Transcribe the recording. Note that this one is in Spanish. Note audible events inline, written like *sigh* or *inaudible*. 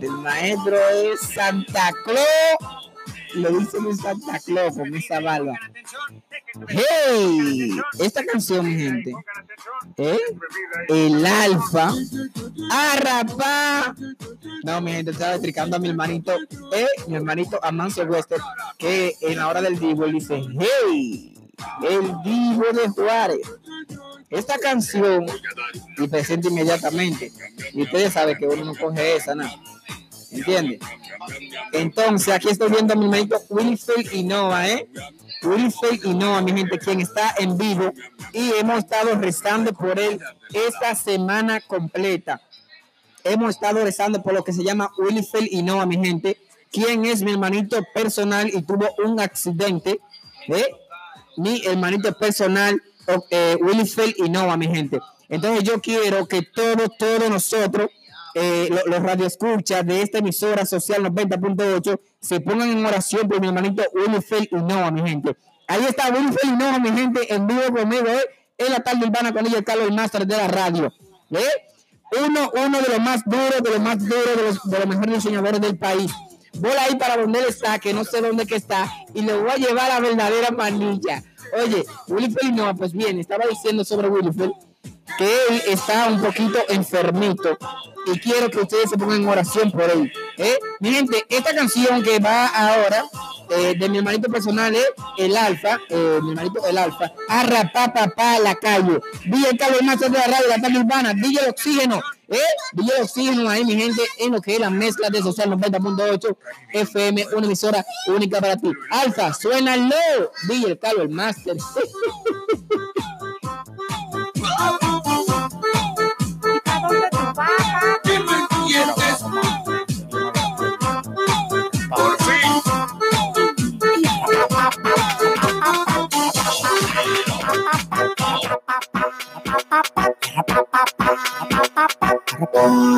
El maestro es Santa Claus. Lo dice mi Santa Claus con esa barba. ¡Hey! Esta canción, mi gente. ¿eh? El alfa. ¡Arrapá! No, mi gente, estaba explicando a mi hermanito, ¿eh? mi hermanito Amancio Wester, que en la hora del divo dice, ¡Hey! El divo de Juárez. Esta canción, y presente inmediatamente. Y ustedes saben que uno no coge esa, ¿no? ¿Entiendes? Entonces, aquí estoy viendo a mi Wilfred y Noah, ¿eh? Wilfred y Noah, mi gente, quien está en vivo. Y hemos estado rezando por él esta semana completa. Hemos estado rezando por lo que se llama Wilfred y Noah, mi gente, quien es mi hermanito personal y tuvo un accidente. ¿eh? Mi hermanito personal, eh, Wilfred y Noah, mi gente. Entonces yo quiero que todos, todos nosotros eh, los, radioescuchas de esta emisora social 90.8 se pongan en oración por mi hermanito Wilfred Noah, mi gente. Ahí está Wilfred Noah, mi gente, en vivo conmigo ¿eh? en la tarde urbana con ella, Carlos, el máster de la radio. ¿eh? Uno, uno de los más duros, de los más duros, de los, de los mejores diseñadores del país. Voy ahí para donde él está, que no sé dónde que está, y le voy a llevar a la verdadera manilla. Oye, Wilfred Noah, pues bien, estaba diciendo sobre Wilfred que él está un poquito enfermito y quiero que ustedes se pongan en oración por él. ¿eh? Mi gente, esta canción que va ahora eh, de mi hermanito personal es El Alfa, eh, mi hermanito El Alfa, Arrapá Papá la calle. DJ Carlos más de la radio, la tarde urbana, DJ el Oxígeno, ¿eh? DJ el Oxígeno ahí, mi gente, en lo que es la mezcla de Social 90.8 FM, una emisora única para ti. Alfa, suénalo, DJ Carlos el Master. *laughs* Bye.